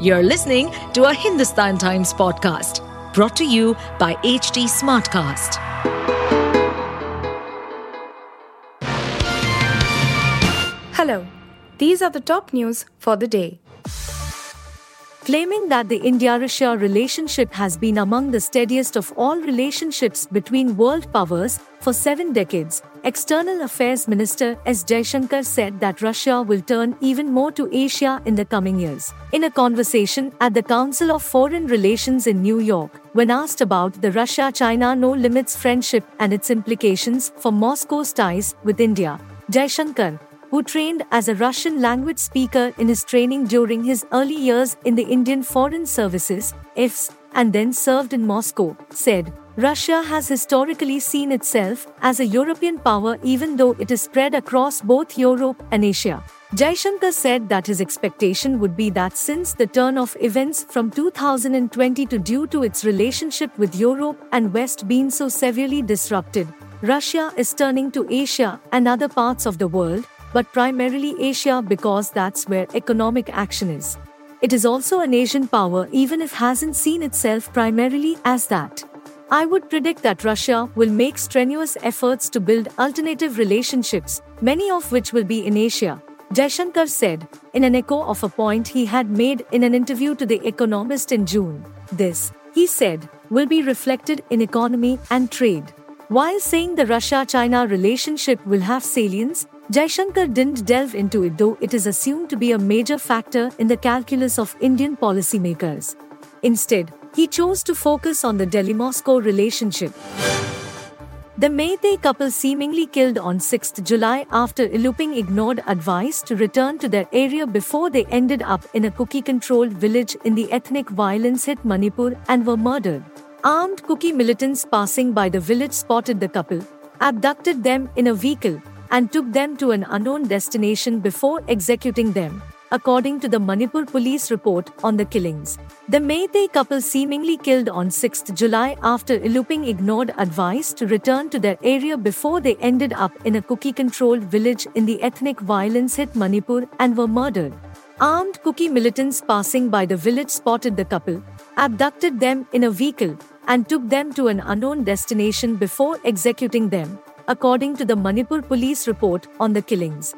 You're listening to a Hindustan Times podcast brought to you by HT Smartcast. Hello, these are the top news for the day. Claiming that the India Russia relationship has been among the steadiest of all relationships between world powers for seven decades, External Affairs Minister S. Jaishankar said that Russia will turn even more to Asia in the coming years. In a conversation at the Council of Foreign Relations in New York, when asked about the Russia China No Limits friendship and its implications for Moscow's ties with India, Jaishankar, who trained as a Russian language speaker in his training during his early years in the Indian Foreign Services, IFS, and then served in Moscow, said, Russia has historically seen itself as a European power even though it is spread across both Europe and Asia. Jaishankar said that his expectation would be that since the turn of events from 2020 to due to its relationship with Europe and West being so severely disrupted, Russia is turning to Asia and other parts of the world, but primarily Asia because that's where economic action is. It is also an Asian power even if hasn't seen itself primarily as that. I would predict that Russia will make strenuous efforts to build alternative relationships, many of which will be in Asia. Jaishankar said, in an echo of a point he had made in an interview to The Economist in June. This, he said, will be reflected in economy and trade. While saying the Russia China relationship will have salience, Jaishankar didn't delve into it, though it is assumed to be a major factor in the calculus of Indian policymakers. Instead, he chose to focus on the Delhi Moscow relationship. The Meitei couple seemingly killed on 6 July after eloping ignored advice to return to their area before they ended up in a Kuki controlled village in the ethnic violence hit Manipur and were murdered. Armed Kuki militants passing by the village spotted the couple, abducted them in a vehicle, and took them to an unknown destination before executing them, according to the Manipur police report on the killings. The Meitei couple seemingly killed on 6 July after eloping ignored advice to return to their area before they ended up in a Kuki controlled village in the ethnic violence hit Manipur and were murdered. Armed Kuki militants passing by the village spotted the couple, abducted them in a vehicle, and took them to an unknown destination before executing them, according to the Manipur police report on the killings.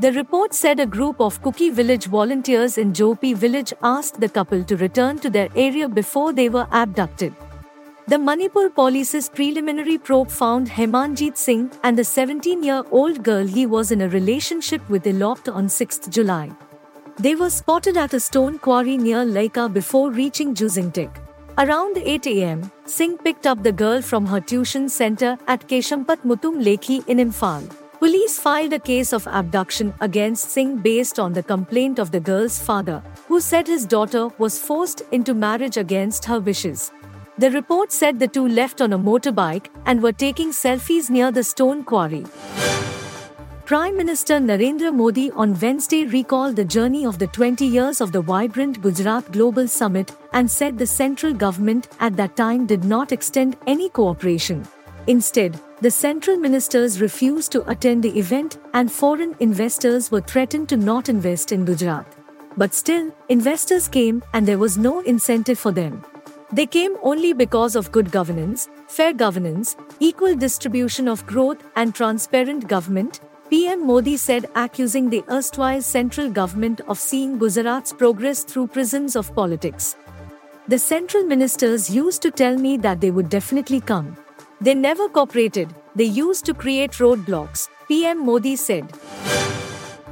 The report said a group of Kuki village volunteers in Jopi village asked the couple to return to their area before they were abducted. The Manipur police's preliminary probe found Hemanjit Singh and the 17 year old girl he was in a relationship with eloped on 6 July. They were spotted at a stone quarry near Laika before reaching Juzingtik. Around 8 am, Singh picked up the girl from her tuition center at Keshampat Mutum Lekhi in Imphal. Police filed a case of abduction against Singh based on the complaint of the girl's father, who said his daughter was forced into marriage against her wishes. The report said the two left on a motorbike and were taking selfies near the stone quarry. Prime Minister Narendra Modi on Wednesday recalled the journey of the 20 years of the vibrant Gujarat Global Summit and said the central government at that time did not extend any cooperation. Instead, the central ministers refused to attend the event and foreign investors were threatened to not invest in Gujarat. But still, investors came and there was no incentive for them. They came only because of good governance, fair governance, equal distribution of growth, and transparent government, PM Modi said, accusing the erstwhile central government of seeing Gujarat's progress through prisms of politics. The central ministers used to tell me that they would definitely come. They never cooperated, they used to create roadblocks, PM Modi said.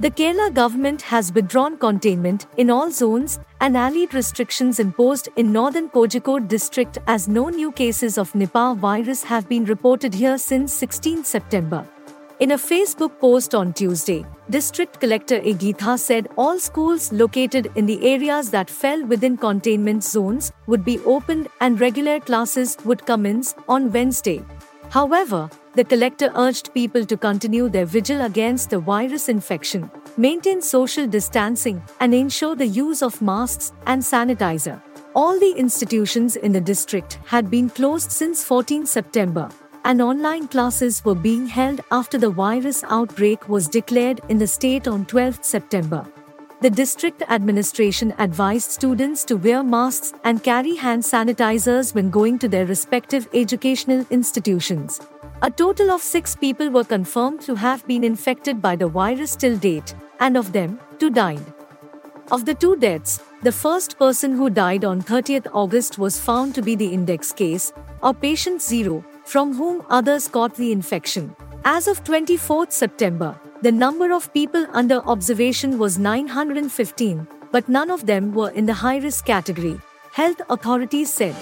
The Kerala government has withdrawn containment in all zones and allied restrictions imposed in northern Kozhikode district as no new cases of Nipah virus have been reported here since 16 September. In a Facebook post on Tuesday, District Collector Igitha said all schools located in the areas that fell within containment zones would be opened and regular classes would commence on Wednesday. However, the collector urged people to continue their vigil against the virus infection, maintain social distancing, and ensure the use of masks and sanitizer. All the institutions in the district had been closed since 14 September and online classes were being held after the virus outbreak was declared in the state on 12 September. the district administration advised students to wear masks and carry hand sanitizers when going to their respective educational institutions. A total of six people were confirmed to have been infected by the virus till date, and of them, two died. Of the two deaths, the first person who died on 30th August was found to be the index case, or patient 0, from whom others caught the infection. As of 24th September, the number of people under observation was 915, but none of them were in the high risk category, health authorities said.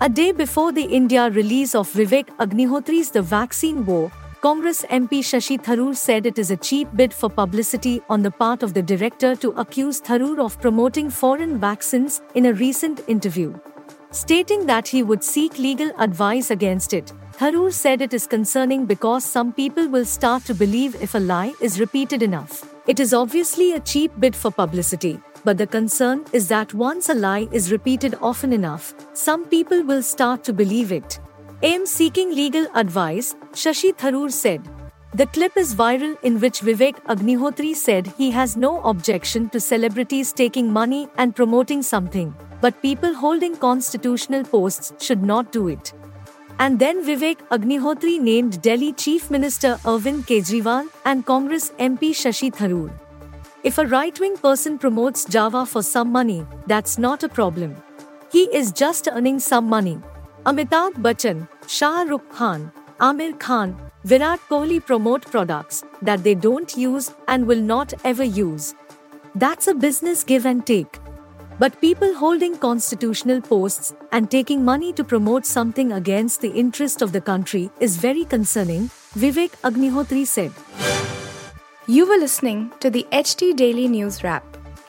A day before the India release of Vivek Agnihotri's The Vaccine War, Congress MP Shashi Tharoor said it is a cheap bid for publicity on the part of the director to accuse Tharoor of promoting foreign vaccines in a recent interview. Stating that he would seek legal advice against it, Tharoor said it is concerning because some people will start to believe if a lie is repeated enough. It is obviously a cheap bid for publicity, but the concern is that once a lie is repeated often enough, some people will start to believe it. Am seeking legal advice, Shashi Tharoor said. The clip is viral in which Vivek Agnihotri said he has no objection to celebrities taking money and promoting something, but people holding constitutional posts should not do it. And then Vivek Agnihotri named Delhi Chief Minister Arvind Kejriwal and Congress MP Shashi Tharoor. If a right wing person promotes Java for some money, that's not a problem. He is just earning some money. Amitabh Bachchan, Shah Rukh Khan, Aamir Khan, Virat Kohli promote products that they don't use and will not ever use. That's a business give and take. But people holding constitutional posts and taking money to promote something against the interest of the country is very concerning, Vivek Agnihotri said. You were listening to the HT Daily News Wrap,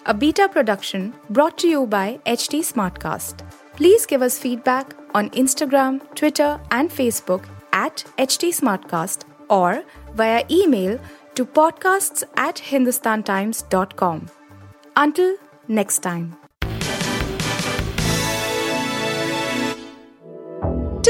a beta production brought to you by HT Smartcast. Please give us feedback on Instagram, Twitter, and Facebook at HT Smartcast or via email to podcasts at hindustantimes.com. Until next time.